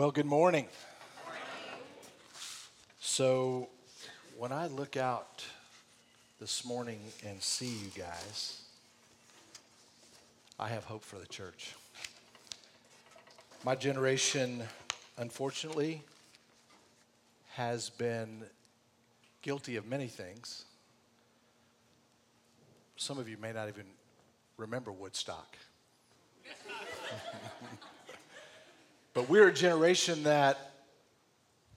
Well, good morning. So, when I look out this morning and see you guys, I have hope for the church. My generation, unfortunately, has been guilty of many things. Some of you may not even remember Woodstock. But we're a generation that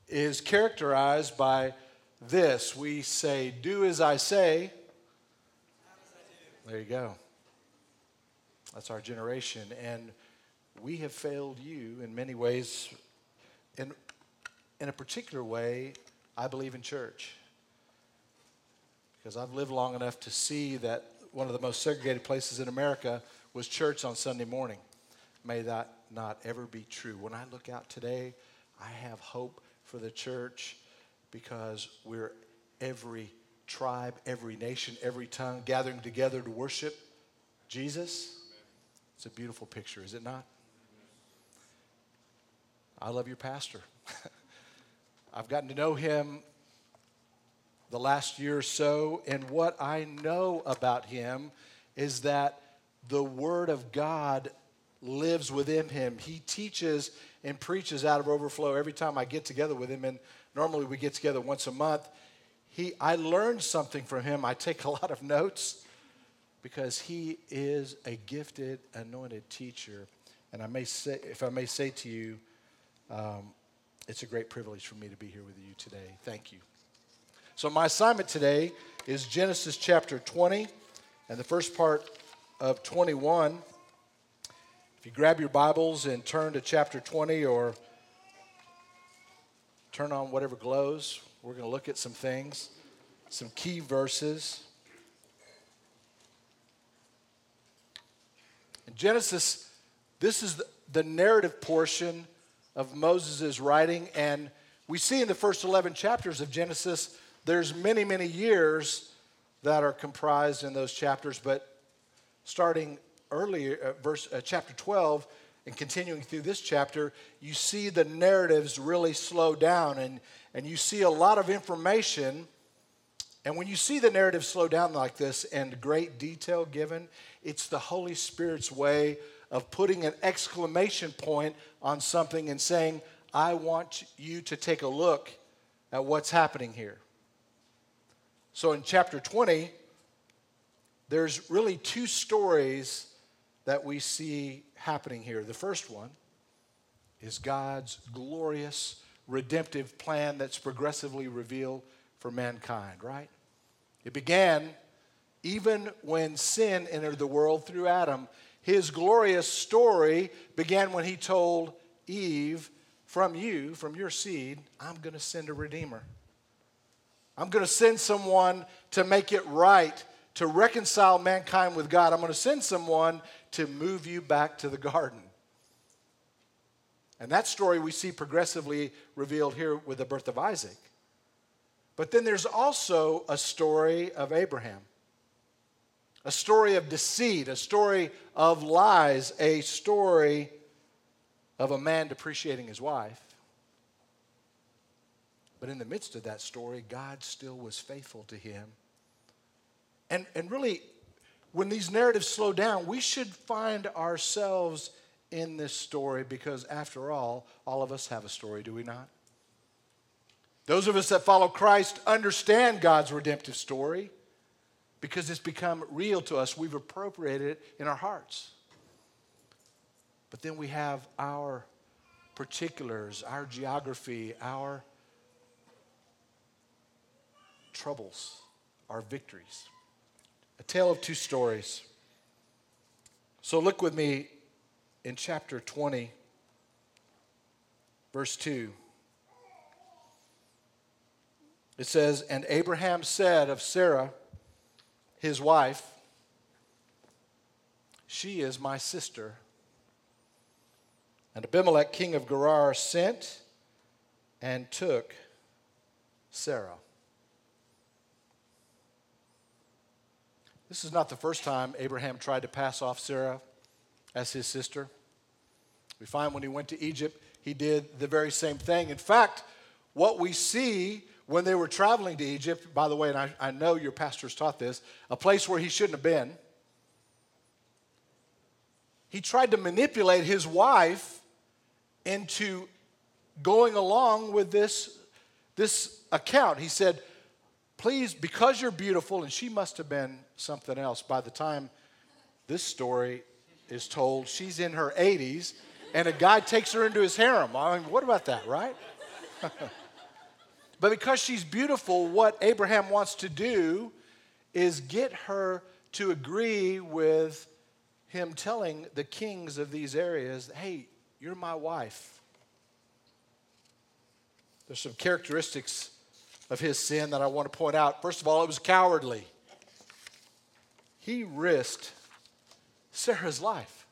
is characterized by this. We say, Do as I say. There you go. That's our generation. And we have failed you in many ways. In, in a particular way, I believe in church. Because I've lived long enough to see that one of the most segregated places in America was church on Sunday morning. May that not ever be true. When I look out today, I have hope for the church because we're every tribe, every nation, every tongue gathering together to worship Jesus. It's a beautiful picture, is it not? I love your pastor. I've gotten to know him the last year or so, and what I know about him is that the Word of God lives within him. He teaches and preaches out of overflow every time I get together with him, and normally we get together once a month. He, I learned something from him. I take a lot of notes because he is a gifted, anointed teacher. And I may say, if I may say to you, um, it's a great privilege for me to be here with you today. Thank you. So, my assignment today is Genesis chapter 20 and the first part of 21. If you grab your Bibles and turn to chapter 20 or turn on whatever glows, we're going to look at some things, some key verses. In Genesis, this is the, narrative portion of Moses' writing, and we see in the first 11 chapters of Genesis there's many, many years that are comprised in those chapters, but starting earlier, uh, verse uh, chapter 12, and continuing through this chapter, you see the narratives really slow down, and and you see a lot of information. And when you see the narrative slow down like this and great detail given, it's the Holy Spirit's way of putting an exclamation point on something and saying, I want you to take a look at what's happening here. So in chapter 20, there's really two stories that we see happening here. The first one is God's glorious redemptive plan that's progressively revealed for mankind, right? It began even when sin entered the world through Adam. His glorious story began when he told Eve, From you, from your seed, I'm going to send a redeemer. I'm going to send someone to make it right, to reconcile mankind with God. I'm going to send someone to move you back to the garden. And that story we see progressively revealed here with the birth of Isaac. But then there's also a story of Abraham, a story of deceit, a story of lies, a story of a man depreciating his wife. But in the midst of that story, God still was faithful to him. And, and really, when these narratives slow down, we should find ourselves in this story because, after all, all of us have a story, do we not? Those of us that follow Christ understand God's redemptive story because it's become real to us. We've appropriated it in our hearts. But then we have our particulars, our geography, our troubles, our victories. A tale of two stories. So look with me in chapter 20, verse 2. It says, And Abraham said of Sarah, his wife, She is my sister. And Abimelech, king of Gerar, sent and took Sarah. This is not the first time Abraham tried to pass off Sarah as his sister. We find when he went to Egypt, he did the very same thing. In fact, what we see when they were traveling to Egypt, by the way, and I, I know your pastors taught this, a place where he shouldn't have been, he tried to manipulate his wife into going along with this, this account. He said, Please, because you're beautiful, and she must have been something else by the time this story is told. She's in her 80s, and a guy takes her into his harem. I mean, what about that, right? but because she's beautiful, what Abraham wants to do is get her to agree with him telling the kings of these areas, hey, you're my wife. There's some characteristics of his sin that I want to point out. First of all, it was cowardly. He risked Sarah's life.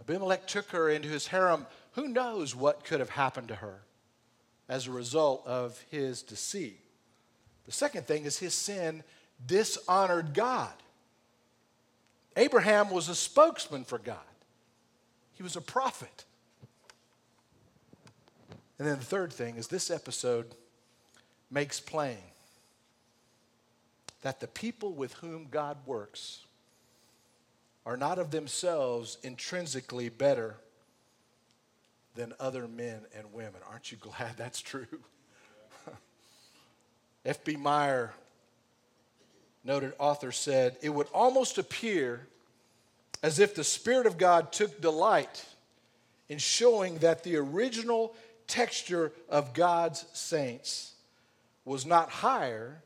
Abimelech took her into his harem. Who knows what could have happened to her as a result of his deceit? The second thing is his sin dishonored God. Abraham was a spokesman for God, he was a prophet. And then the third thing is this episode makes plain that the people with whom God works are not of themselves intrinsically better than other men and women. Aren't you glad that's true? F.B. Meyer, noted author, said, It would almost appear as if the Spirit of God took delight in showing that the original texture of God's saints was not higher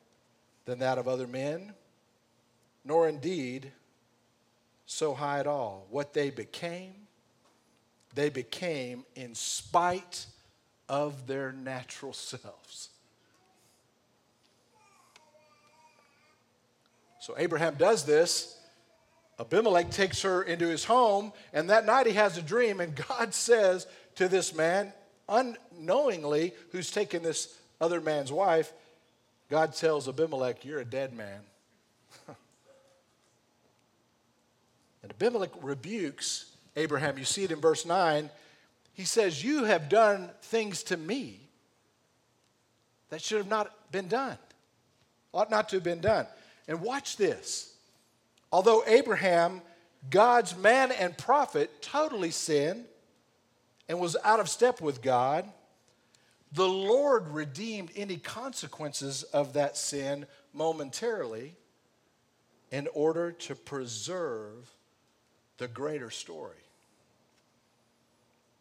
than that of other men, nor indeed so high at all. What they became, they became in spite of their natural selves. So Abraham does this. Abimelech takes her into his home, and that night he has a dream, and God says to this man, unknowingly, who's taken this other man's wife, God tells Abimelech, You're a dead man. and Abimelech rebukes Abraham. You see it in verse 9. He says, You have done things to me that should have not been done, ought not to have been done. And watch this. Although Abraham, God's man and prophet, totally sinned and was out of step with God, the Lord redeemed any consequences of that sin momentarily in order to preserve the greater story.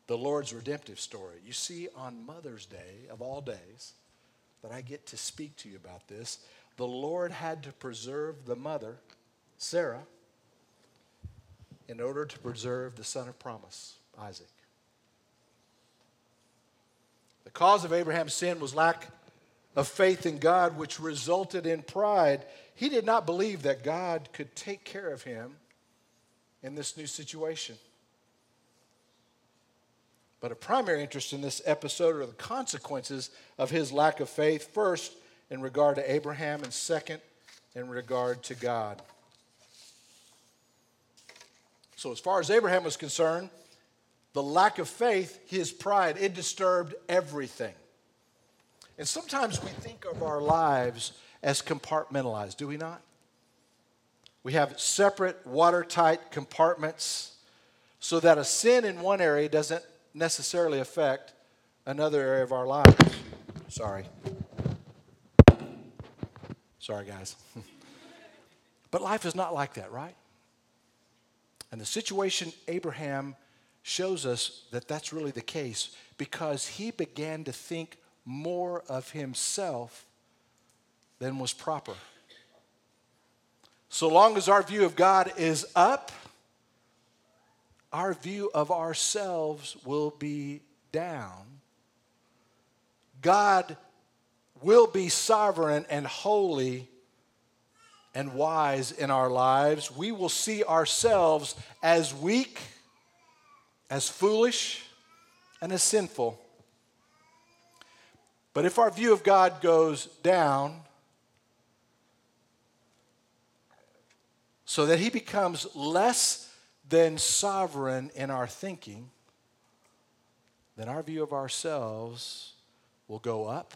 The Lord's redemptive story. You see, on Mother's Day, of all days, that I get to speak to you about this, the Lord had to preserve the mother, Sarah, in order to preserve the son of promise, Isaac. The cause of Abraham's sin was lack of faith in God, which resulted in pride. He did not believe that God could take care of him in this new situation. But a primary interest in this episode are the consequences of his lack of faith. First, in regard to Abraham, and second, in regard to God. So, as far as Abraham was concerned, the lack of faith, his pride, it disturbed everything. And sometimes we think of our lives as compartmentalized, do we not? We have separate, watertight compartments so that a sin in one area doesn't necessarily affect another area of our lives. Sorry. Sorry, guys. but life is not like that, right? And the situation Abraham shows us that that's really the case because he began to think more of himself than was proper. So long as our view of God is up, our view of ourselves will be down. God will be sovereign and holy and wise in our lives, we will see ourselves as weak, as foolish, and as sinful. But if our view of God goes down, so that he becomes less than sovereign in our thinking, then our view of ourselves will go up.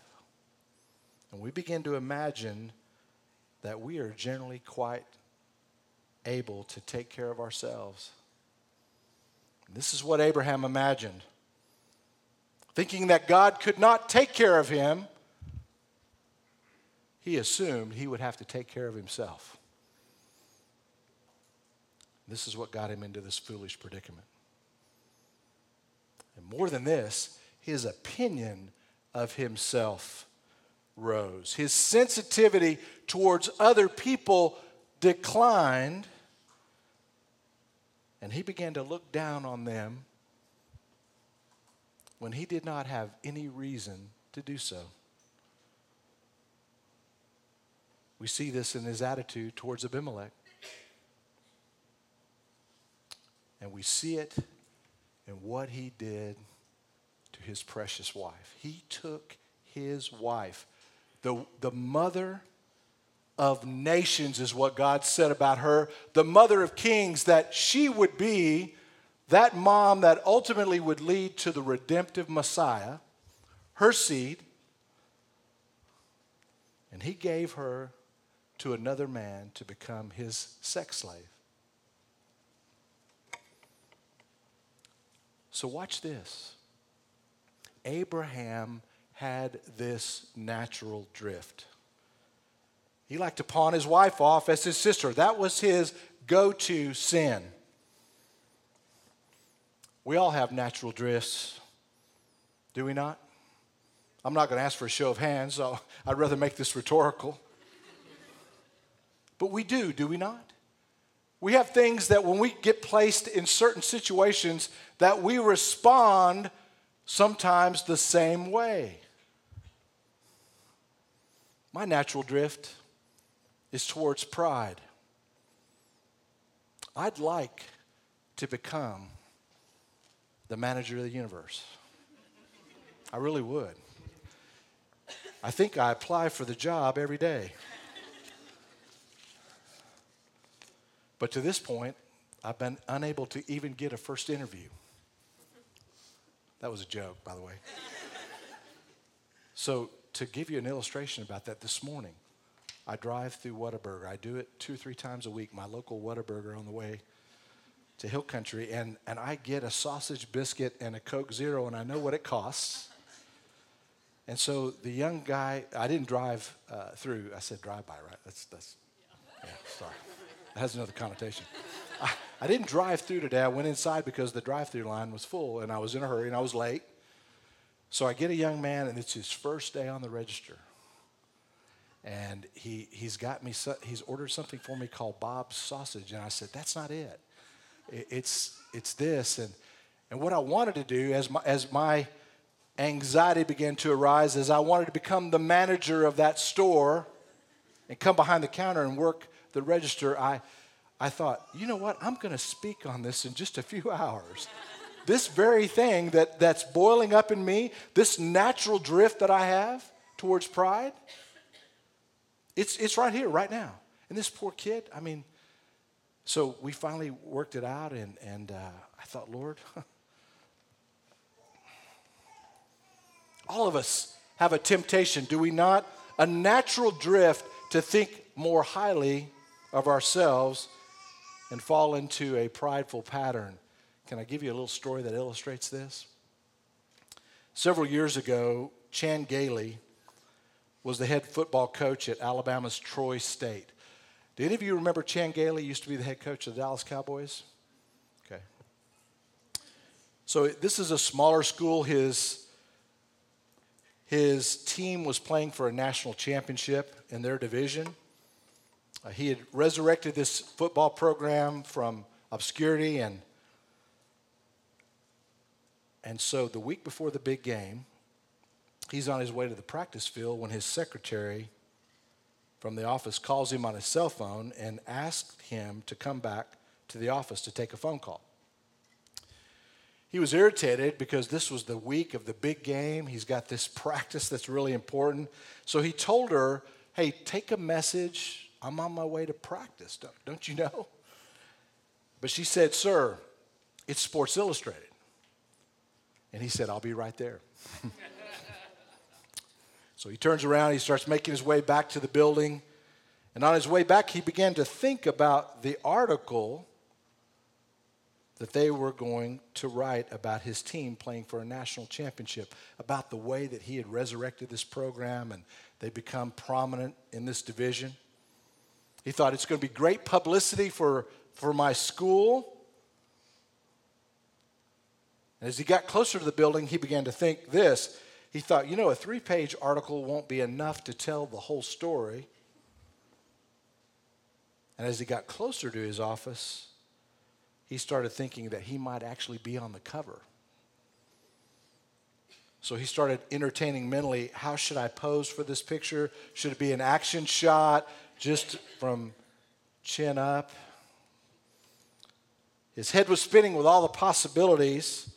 And we begin to imagine that we are generally quite able to take care of ourselves. This is what Abraham imagined. Thinking that God could not take care of him, he assumed he would have to take care of himself. This is what got him into this foolish predicament. And more than this, his opinion of himself rose. His sensitivity towards other people declined, and he began to look down on them when he did not have any reason to do so. We see this in his attitude towards Abimelech. And we see it in what he did to his precious wife. He took his wife, the, the mother of nations, is what God said about her, the mother of kings, that she would be that mom that ultimately would lead to the redemptive Messiah, her seed, and he gave her to another man to become his sex slave. So, watch this. Abraham had this natural drift. He liked to pawn his wife off as his sister. That was his go to sin. We all have natural drifts, do we not? I'm not going to ask for a show of hands, so I'd rather make this rhetorical. But we do, do we not? We have things that when we get placed in certain situations that we respond sometimes the same way. My natural drift is towards pride. I'd like to become the manager of the universe. I really would. I think I apply for the job every day. But to this point, I've been unable to even get a first interview. That was a joke, by the way. so, to give you an illustration about that this morning, I drive through Whataburger. I do it two or three times a week, my local Whataburger on the way to Hill Country, and, and I get a sausage biscuit and a Coke Zero, and I know what it costs. And so the young guy, I didn't drive uh, through. I said drive by, right? That's, that's, yeah, sorry. That has another connotation. I, I didn't drive through today. I went inside because the drive through line was full and I was in a hurry and I was late. So I get a young man and it's his first day on the register. And he, he's got me, he's ordered something for me called Bob's sausage. And I said, that's not it. It's, it's this. And, and what I wanted to do as my, as my anxiety began to arise is I wanted to become the manager of that store and come behind the counter and work the register, I, I thought, you know what? I'm going to speak on this in just a few hours. this very thing that, that's boiling up in me, this natural drift that I have towards pride, it's, it's right here, right now. And this poor kid, I mean, so we finally worked it out, and, and uh, I thought, Lord, all of us have a temptation, do we not? A natural drift to think more highly of ourselves and fall into a prideful pattern. Can I give you a little story that illustrates this? Several years ago, Chan Gailey was the head football coach at Alabama's Troy State. Do any of you remember Chan Gailey used to be the head coach of the Dallas Cowboys? Okay. So this is a smaller school. His, his team was playing for a national championship in their division. Uh, he had resurrected this football program from obscurity and and so the week before the big game, he's on his way to the practice field when his secretary from the office calls him on his cell phone and asks him to come back to the office to take a phone call. He was irritated because this was the week of the big game. He's got this practice that's really important. So he told her, hey, take a message I'm on my way to practice, don't, don't you know? But she said, Sir, it's Sports Illustrated. And he said, I'll be right there. so he turns around, he starts making his way back to the building. And on his way back, he began to think about the article that they were going to write about his team playing for a national championship, about the way that he had resurrected this program and they become prominent in this division. He thought it's going to be great publicity for, for my school. And as he got closer to the building, he began to think this. He thought, you know, a three page article won't be enough to tell the whole story. And as he got closer to his office, he started thinking that he might actually be on the cover. So he started entertaining mentally how should I pose for this picture? Should it be an action shot just from chin up? His head was spinning with all the possibilities.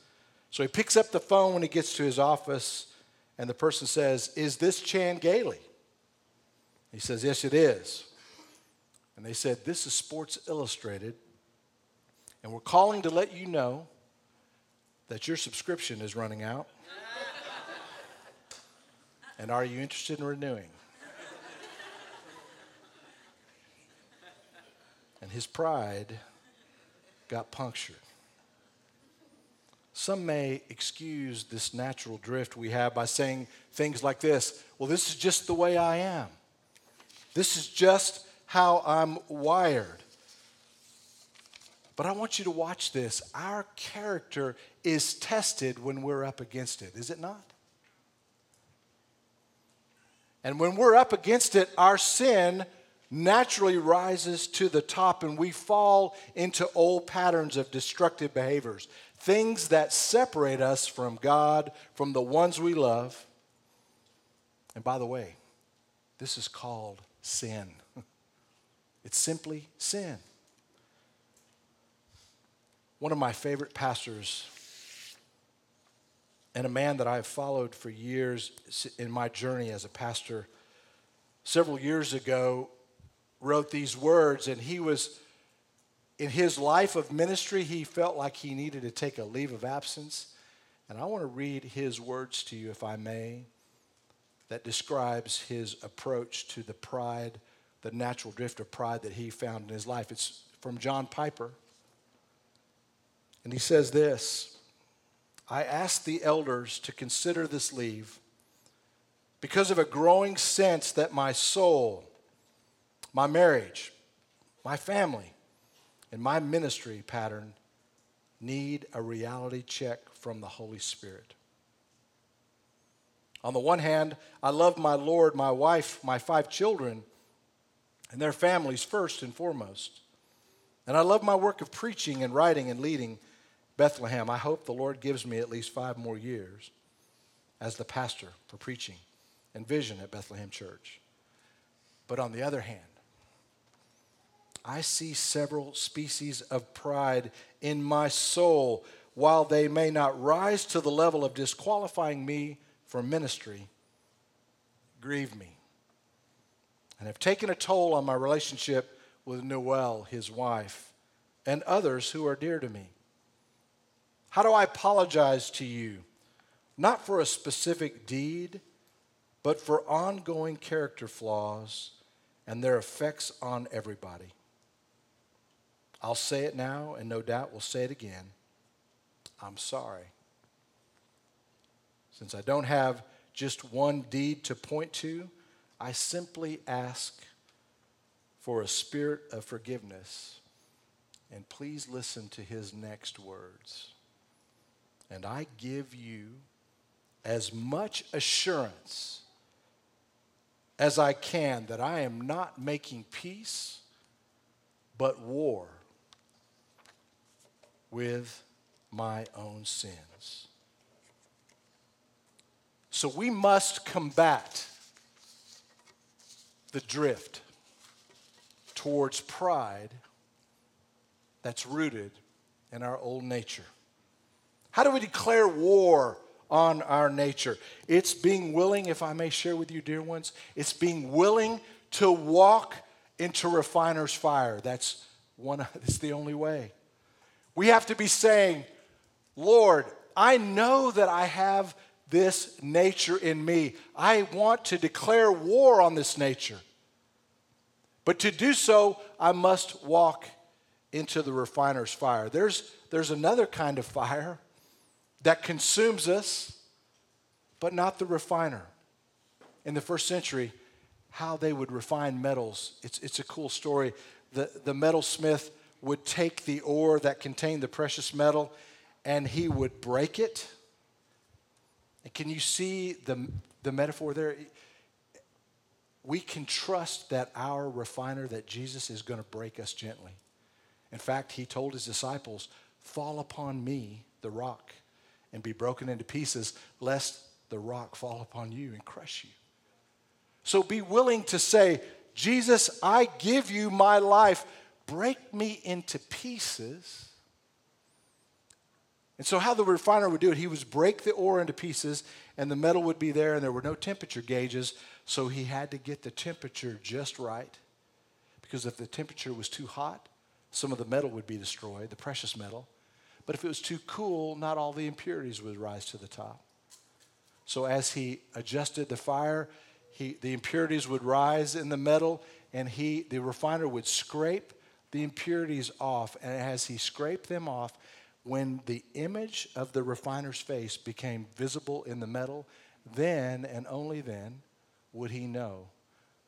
So he picks up the phone when he gets to his office, and the person says, Is this Chan Gailey? He says, Yes, it is. And they said, This is Sports Illustrated, and we're calling to let you know that your subscription is running out. and are you interested in renewing? and his pride got punctured. Some may excuse this natural drift we have by saying things like this Well, this is just the way I am. This is just how I'm wired. But I want you to watch this. Our character is tested when we're up against it, is it not? And when we're up against it, our sin naturally rises to the top and we fall into old patterns of destructive behaviors, things that separate us from God, from the ones we love. And by the way, this is called sin. It's simply sin. One of my favorite pastors, and a man that I've followed for years in my journey as a pastor, several years ago wrote these words, and he was in his life of ministry, he felt like he needed to take a leave of absence. And I want to read his words to you, if I may, that describes his approach to the pride the natural drift of pride that he found in his life. It's from John Piper. And he says this I ask the elders to consider this leave because of a growing sense that my soul, my marriage, my family, and my ministry pattern need a reality check from the Holy Spirit. On the one hand, I love my Lord, my wife, my five children and their families first and foremost. And I love my work of preaching and writing and leading Bethlehem. I hope the Lord gives me at least five more years as the pastor for preaching and vision at Bethlehem Church. But on the other hand, I see several species of pride in my soul. While they may not rise to the level of disqualifying me for ministry, grieve me and have taken a toll on my relationship with Noel, his wife, and others who are dear to me. How do I apologize to you? Not for a specific deed, but for ongoing character flaws and their effects on everybody. I'll say it now, and no doubt we'll say it again. I'm sorry. Since I don't have just one deed to point to, I simply ask for a spirit of forgiveness. And please listen to his next words. And I give you as much assurance as I can that I am not making peace, but war with my own sins. So we must combat the drift towards pride that's rooted in our old nature. How do we declare war on our nature? It's being willing, if I may share with you, dear ones, it's being willing to walk into refiner's fire. That's one that's the only way. We have to be saying, Lord, I know that I have this nature in me. I want to declare war on this nature. But to do so, I must walk into the refiner's fire. There's, there's another kind of fire that consumes us, but not the refiner. In the first century, how they would refine metals, it's, it's a cool story. The, the metalsmith would take the ore that contained the precious metal and he would break it. And can you see the, the metaphor there? We can trust that our refiner, that Jesus is going to break us gently. In fact, he told his disciples, Fall upon me, the rock, and be broken into pieces, lest the rock fall upon you and crush you. So be willing to say, Jesus, I give you my life. Break me into pieces. And so, how the refiner would do it, he would break the ore into pieces, and the metal would be there, and there were no temperature gauges, so he had to get the temperature just right. Because if the temperature was too hot, some of the metal would be destroyed, the precious metal. But if it was too cool, not all the impurities would rise to the top. So, as he adjusted the fire, he, the impurities would rise in the metal, and he, the refiner would scrape the impurities off. And as he scraped them off, when the image of the refiner's face became visible in the metal, then and only then would he know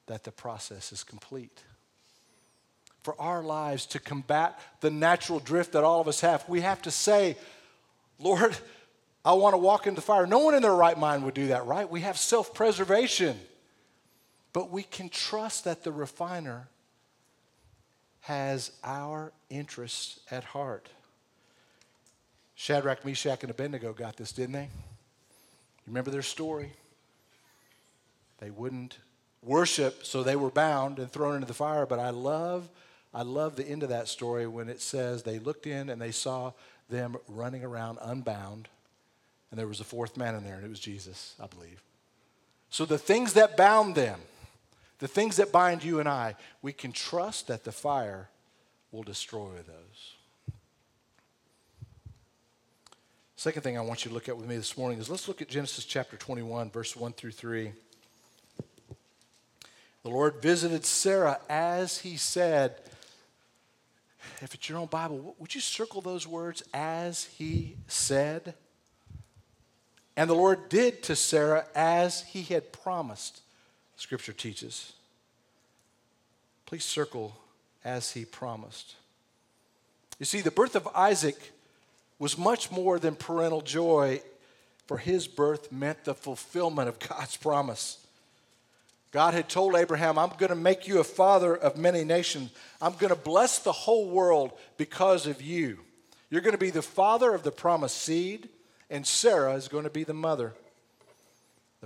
that the process is complete. For our lives to combat the natural drift that all of us have, we have to say, Lord, I want to walk into fire. No one in their right mind would do that, right? We have self preservation. But we can trust that the refiner has our interests at heart. Shadrach, Meshach, and Abednego got this, didn't they? You remember their story? They wouldn't worship, so they were bound and thrown into the fire. But I love, I love the end of that story when it says they looked in and they saw them running around unbound, and there was a fourth man in there, and it was Jesus, I believe. So the things that bound them, the things that bind you and I, we can trust that the fire will destroy those. Second thing I want you to look at with me this morning is let's look at Genesis chapter 21, verse 1 through 3. The Lord visited Sarah as he said. If it's your own Bible, would you circle those words as he said? And the Lord did to Sarah as he had promised. Scripture teaches. Please circle as he promised. You see, the birth of Isaac was much more than parental joy, for his birth meant the fulfillment of God's promise. God had told Abraham, I'm going to make you a father of many nations. I'm going to bless the whole world because of you. You're going to be the father of the promised seed, and Sarah is going to be the mother.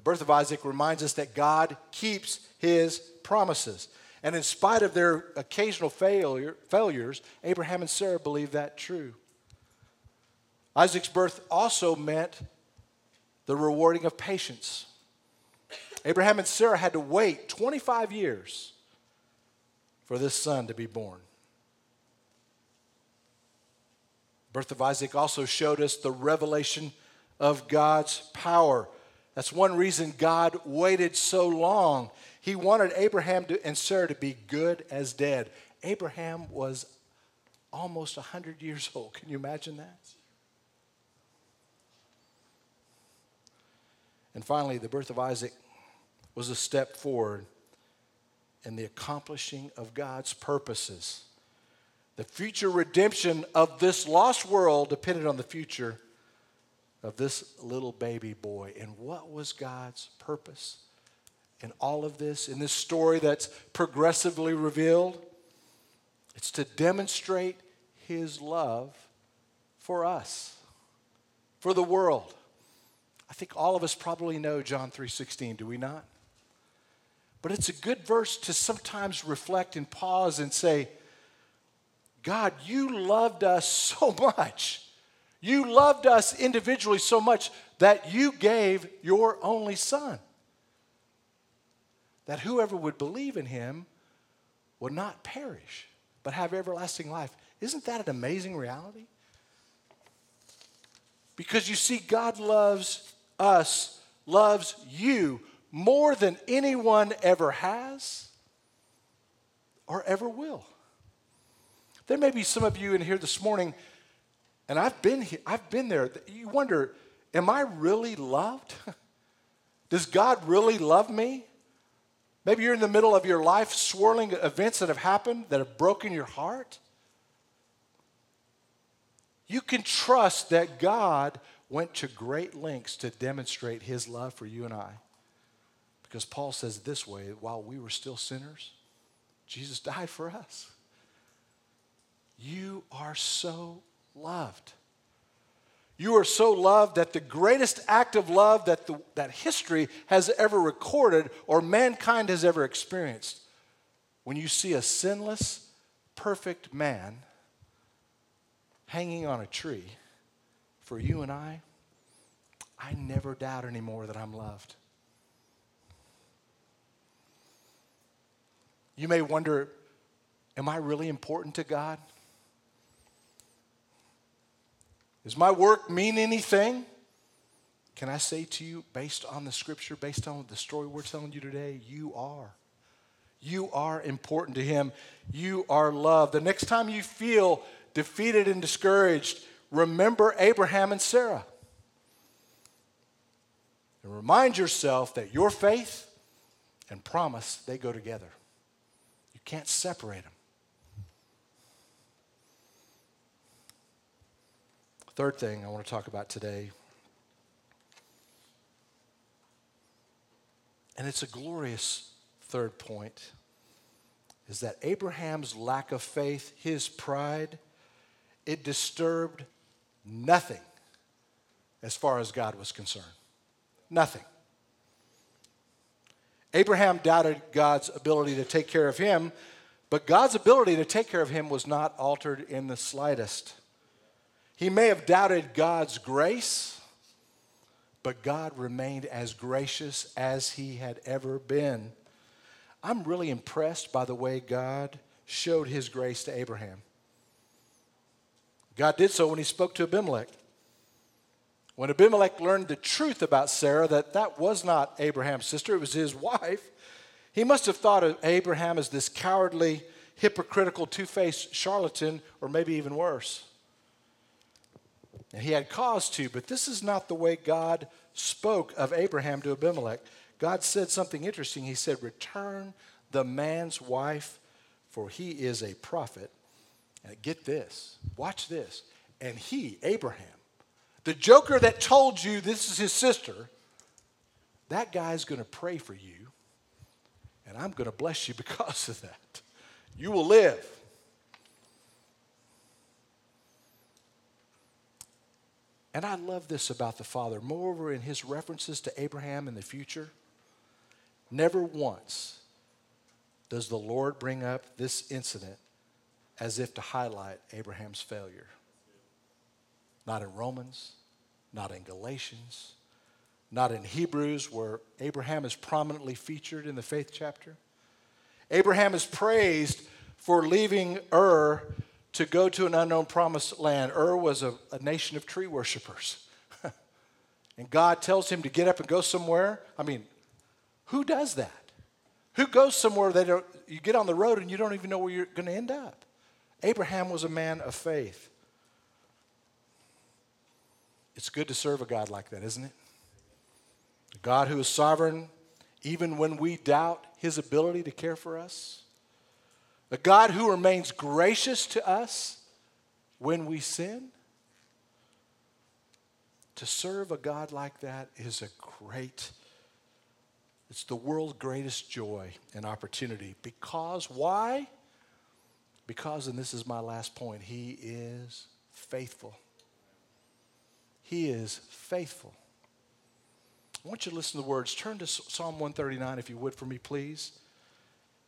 The birth of Isaac reminds us that God keeps his promises. And in spite of their occasional failure, failures, Abraham and Sarah believed that true. Isaac's birth also meant the rewarding of patience. Abraham and Sarah had to wait 25 years for this son to be born. Birth of Isaac also showed us the revelation of God's power that's one reason God waited so long. He wanted Abraham to, and Sarah to be good as dead. Abraham was almost 100 years old. Can you imagine that? And finally, the birth of Isaac was a step forward in the accomplishing of God's purposes. The future redemption of this lost world depended on the future of this little baby boy. And what was God's purpose in all of this, in this story that's progressively revealed? It's to demonstrate his love for us, for the world. I think all of us probably know John 3:16, do we not? But it's a good verse to sometimes reflect and pause and say, God, you loved us so much you loved us individually so much that you gave your only son. That whoever would believe in him would not perish, but have everlasting life. Isn't that an amazing reality? Because you see, God loves us, loves you more than anyone ever has or ever will. There may be some of you in here this morning, and I've been here, I've been there. You wonder, am I really loved? Does God really love me? Maybe you're in the middle of your life swirling events that have happened that have broken your heart. You can trust that God went to great lengths to demonstrate his love for you and I. Because Paul says this way while we were still sinners, Jesus died for us. You are so loved. You are so loved that the greatest act of love that, the, that history has ever recorded or mankind has ever experienced, when you see a sinless, perfect man hanging on a tree for you and I, I never doubt anymore that I'm loved. You may wonder, am I really important to God? Does my work mean anything? Can I say to you, based on the scripture, based on the story we're telling you today, you are. You are important to Him. You are loved. The next time you feel defeated and discouraged, remember Abraham and Sarah. And remind yourself that your faith and promise, they go together. You can't separate them. Third thing I want to talk about today, and it's a glorious third point, is that Abraham's lack of faith, his pride, it disturbed nothing as far as God was concerned. Nothing. Abraham doubted God's ability to take care of him, but God's ability to take care of him was not altered in the slightest. He may have doubted God's grace, but God remained as gracious as he had ever been. I'm really impressed by the way God showed his grace to Abraham. God did so when he spoke to Abimelech. When Abimelech learned the truth about Sarah, that that was not Abraham's sister, it was his wife, he must have thought of Abraham as this cowardly, hypocritical, two faced charlatan, or maybe even worse. And he had cause to, but this is not the way God spoke of Abraham to Abimelech. God said something interesting. He said, Return the man's wife, for he is a prophet. And get this, watch this. And he, Abraham, the joker that told you this is his sister, that guy's going to pray for you, and I'm going to bless you because of that. You will live. And I love this about the Father. Moreover, in his references to Abraham in the future, never once does the Lord bring up this incident as if to highlight Abraham's failure. Not in Romans, not in Galatians, not in Hebrews, where Abraham is prominently featured in the faith chapter. Abraham is praised for leaving Ur to go to an unknown promised land. Ur was a, a nation of tree worshippers. and God tells him to get up and go somewhere. I mean, who does that? Who goes somewhere that you get on the road and you don't even know where you're going to end up? Abraham was a man of faith. It's good to serve a God like that, isn't it? A God who is sovereign, even when we doubt his ability to care for us. A God who remains gracious to us when we sin. To serve a God like that is a great, it's the world's greatest joy and opportunity. Because, why? Because, and this is my last point, He is faithful. He is faithful. I want you to listen to the words. Turn to Psalm 139, if you would, for me, please.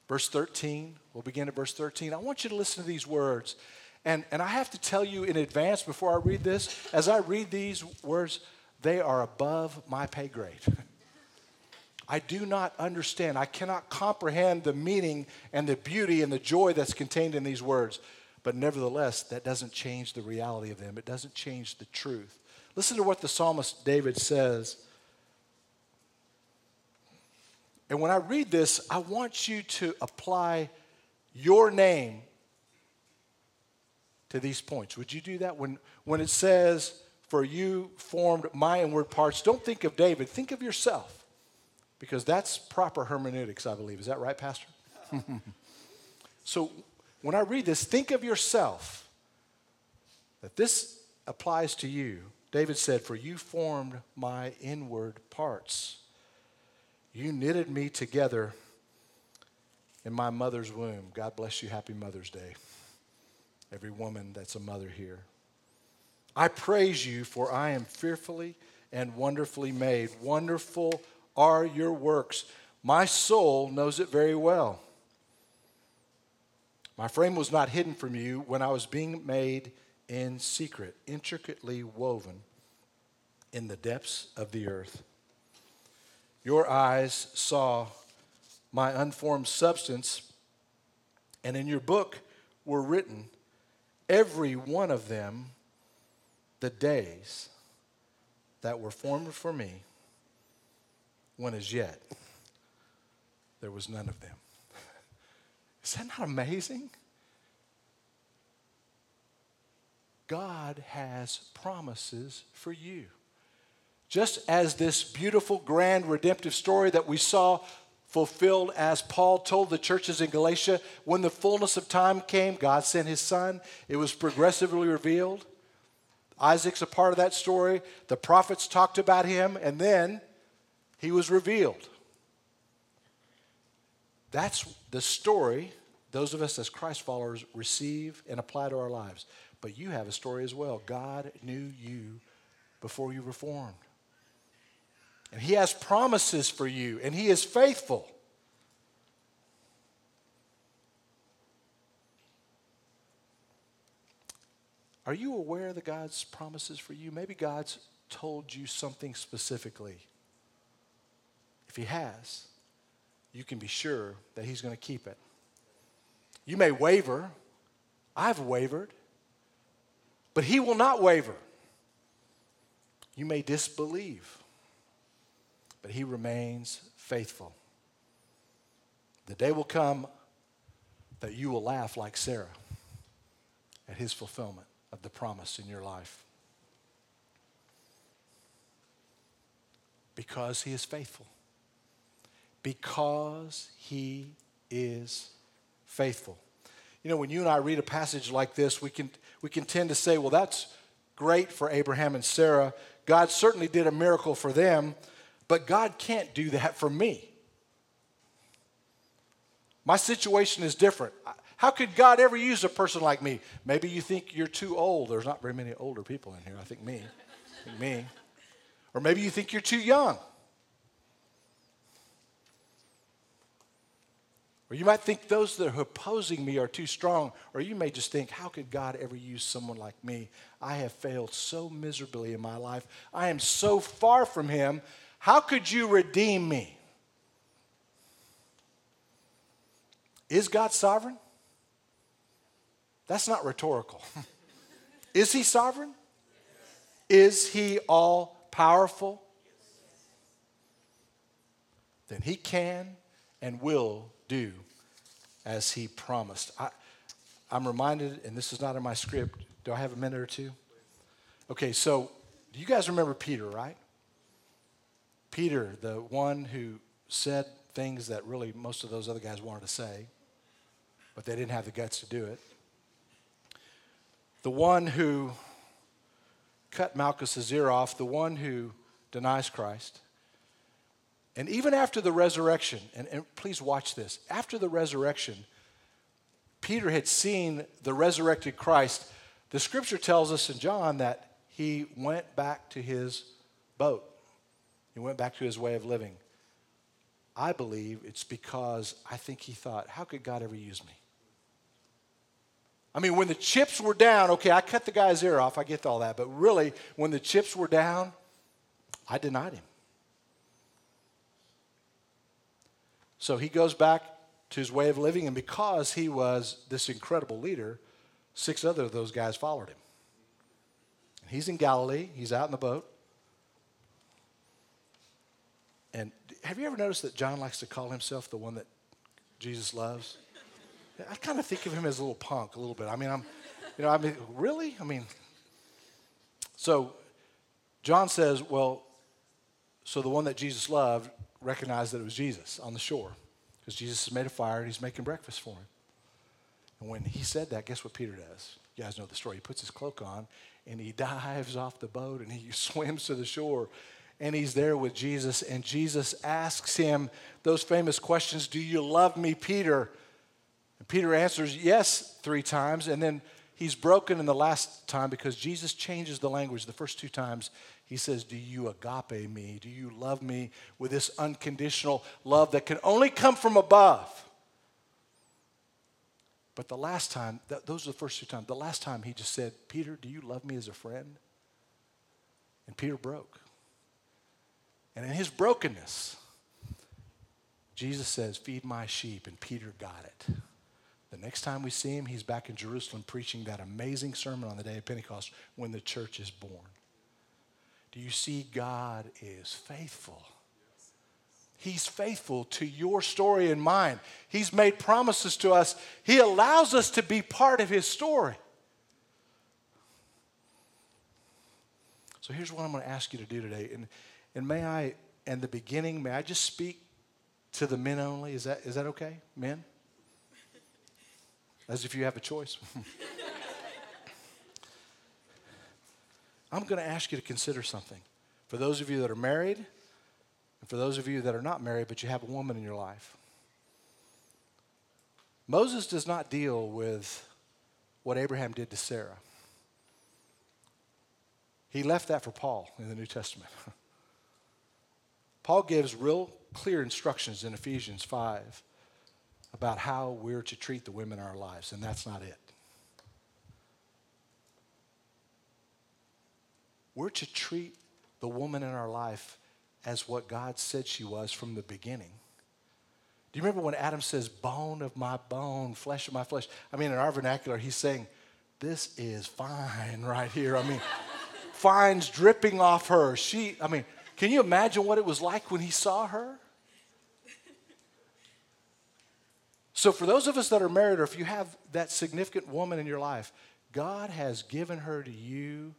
Verse 13, we'll begin at verse 13. I want you to listen to these words. And, and I have to tell you in advance before I read this, as I read these words, they are above my pay grade. I do not understand. I cannot comprehend the meaning and the beauty and the joy that's contained in these words. But nevertheless, that doesn't change the reality of them, it doesn't change the truth. Listen to what the psalmist David says. And when I read this, I want you to apply your name to these points. Would you do that? When, when it says, For you formed my inward parts, don't think of David, think of yourself. Because that's proper hermeneutics, I believe. Is that right, Pastor? so when I read this, think of yourself that this applies to you. David said, For you formed my inward parts. You knitted me together in my mother's womb. God bless you. Happy Mother's Day every woman that's a mother here. I praise you, for I am fearfully and wonderfully made. Wonderful are your works. My soul knows it very well. My frame was not hidden from you when I was being made in secret, intricately woven in the depths of the earth. Your eyes saw my unformed substance, and in your book were written every one of them the days that were formed for me when as yet there was none of them. Is that not amazing? God has promises for you. Just as this beautiful, grand, redemptive story that we saw fulfilled as Paul told the churches in Galatia. When the fullness of time came, God sent his son. It was progressively revealed. Isaac's a part of that story. The prophets talked about him, and then he was revealed. That's the story those of us as Christ followers receive and apply to our lives. But you have a story as well. God knew you before you were formed. And He has promises for you, and He is faithful. Are you aware of the God's promises for you? Maybe God's told you something specifically. If He has, you can be sure that He's going to keep it. You may waver. I've wavered. But He will not waver. You may disbelieve but he remains faithful. The day will come that you will laugh like Sarah at his fulfillment of the promise in your life. Because he is faithful. Because he is faithful. You know, when you and I read a passage like this, we can, we can tend to say, well, that's great for Abraham and Sarah. God certainly did a miracle for them, but God can't do that for me. My situation is different. How could God ever use a person like me? Maybe you think you're too old. There's not very many older people in here. I think me. Me. Or maybe you think you're too young. Or you might think those that are opposing me are too strong. Or you may just think, how could God ever use someone like me? I have failed so miserably in my life. I am so far from Him how could you redeem me? Is God sovereign? That's not rhetorical. Is he sovereign? Is he all powerful? Then he can and will do as he promised. I, am reminded, and this is not in my script. Do I have a minute or two? Okay, so do you guys remember Peter, right? Peter, the one who said things that really most of those other guys wanted to say, but they didn't have the guts to do it. The one who cut Malchus's ear off, the one who denies Christ. And even after the resurrection, and, and please watch this, after the resurrection, Peter had seen the resurrected Christ. The scripture tells us in John that he went back to his boat. He went back to his way of living. I believe it's because I think he thought, how could God ever use me? I mean, when the chips were down, okay, I cut the guy's ear off, I get all that, but really, when the chips were down, I denied him. So he goes back to his way of living, and because he was this incredible leader, six other of those guys followed him. He's in Galilee, he's out in the boat. And have you ever noticed that John likes to call himself the one that Jesus loves? I kind of think of him as a little punk, a little bit. I mean, I'm, you know, I mean, really? I mean, so John says, well, so the one that Jesus loved recognized that it was Jesus on the shore because Jesus has made a fire and he's making breakfast for him. And when he said that, guess what Peter does? You guys know the story. He puts his cloak on and he dives off the boat and he swims to the shore and he's there with Jesus. And Jesus asks him those famous questions Do you love me, Peter? And Peter answers yes three times. And then he's broken in the last time because Jesus changes the language. The first two times he says, Do you agape me? Do you love me with this unconditional love that can only come from above? But the last time, th- those are the first two times. The last time he just said, Peter, do you love me as a friend? And Peter broke. And in his brokenness, Jesus says, Feed my sheep, and Peter got it. The next time we see him, he's back in Jerusalem preaching that amazing sermon on the day of Pentecost when the church is born. Do you see God is faithful? He's faithful to your story and mine. He's made promises to us. He allows us to be part of His story. So here's what I'm going to ask you to do today. And, and may I, in the beginning, may I just speak to the men only? Is that, is that okay, men? As if you have a choice. I'm going to ask you to consider something. For those of you that are married, and for those of you that are not married, but you have a woman in your life, Moses does not deal with what Abraham did to Sarah. He left that for Paul in the New Testament. Paul gives real clear instructions in Ephesians 5 about how we're to treat the women in our lives, and that's not it. We're to treat the woman in our life as what God said she was from the beginning. Do you remember when Adam says, bone of my bone, flesh of my flesh? I mean, in our vernacular, he's saying, this is fine right here. I mean, fine's dripping off her. She, I mean, can you imagine what it was like when he saw her? So, for those of us that are married, or if you have that significant woman in your life, God has given her to you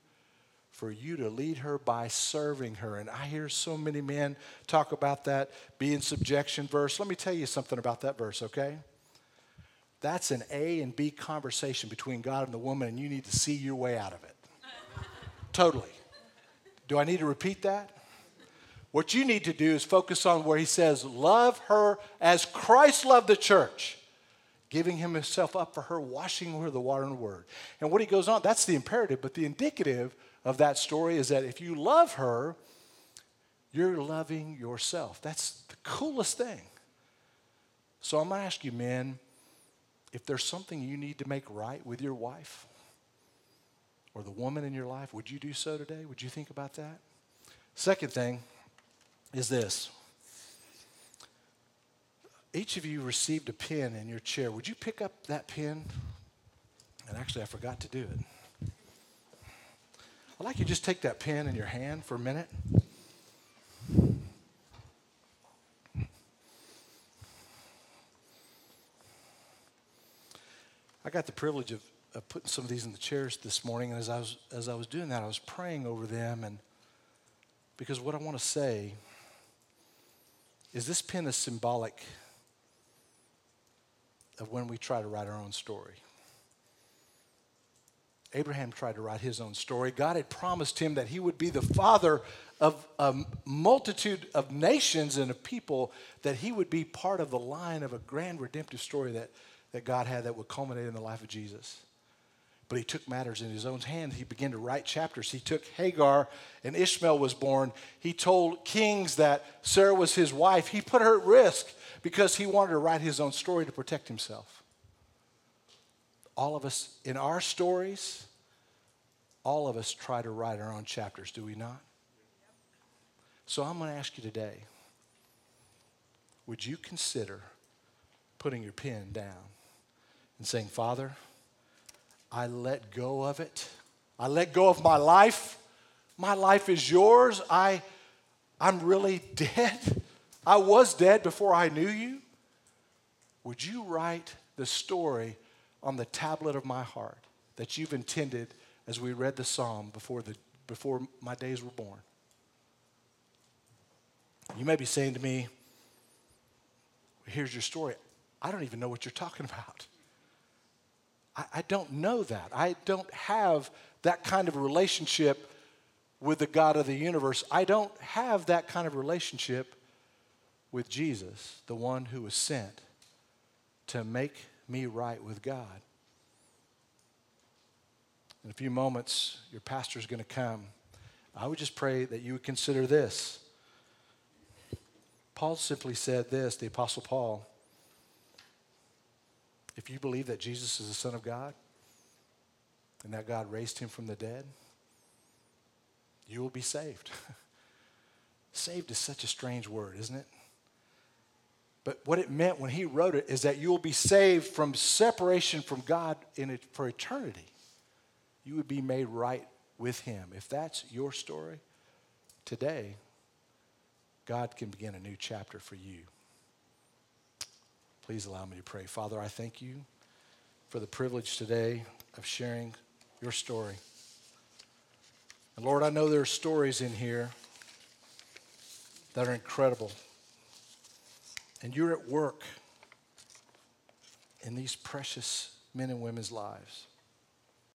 for you to lead her by serving her. And I hear so many men talk about that be in subjection verse. Let me tell you something about that verse, okay? That's an A and B conversation between God and the woman, and you need to see your way out of it. totally. Do I need to repeat that? What you need to do is focus on where he says, Love her as Christ loved the church, giving himself up for her, washing her the water and word. And what he goes on, that's the imperative, but the indicative of that story is that if you love her, you're loving yourself. That's the coolest thing. So I'm going to ask you, men, if there's something you need to make right with your wife or the woman in your life, would you do so today? Would you think about that? Second thing is this. Each of you received a pen in your chair. Would you pick up that pen? And actually, I forgot to do it. I'd like you to just take that pen in your hand for a minute. I got the privilege of, of, putting some of these in the chairs this morning, and as I was as I was doing that, I was praying over them, and because what I want to say is this pen is symbolic of when we try to write our own story. Abraham tried to write his own story. God had promised him that he would be the father of a multitude of nations and of people, that he would be part of the line of a grand redemptive story that, that God had that would culminate in the life of Jesus. But he took matters in his own hands. He began to write chapters. He took Hagar, and Ishmael was born. He told kings that Sarah was his wife. He put her at risk because he wanted to write his own story to protect himself all of us, in our stories, all of us try to write our own chapters, do we not? So I'm going to ask you today would you consider putting your pen down and saying, Father, I let go of it. I let go of my life. My life is yours. I, I'm really dead. I was dead before I knew you. Would you write the story on the tablet of my heart that you've intended as we read the psalm before, the, before my days were born? You may be saying to me, Here's your story. I don't even know what you're talking about. I, I don't know that. I don't have that kind of relationship with the God of the universe. I don't have that kind of relationship with Jesus, the one who was sent to make me right with God. In a few moments, your pastor is going to come. I would just pray that you would consider this. Paul simply said this, the Apostle Paul. If you believe that Jesus is the Son of God and that God raised him from the dead, you will be saved. saved is such a strange word, isn't it? But what it meant when he wrote it is that you will be saved from separation from God in it for eternity. You would be made right with him. If that's your story today, God can begin a new chapter for you. Please allow me to pray. Father, I thank you for the privilege today of sharing your story. And Lord, I know there are stories in here that are incredible. And you're at work in these precious men and women's lives.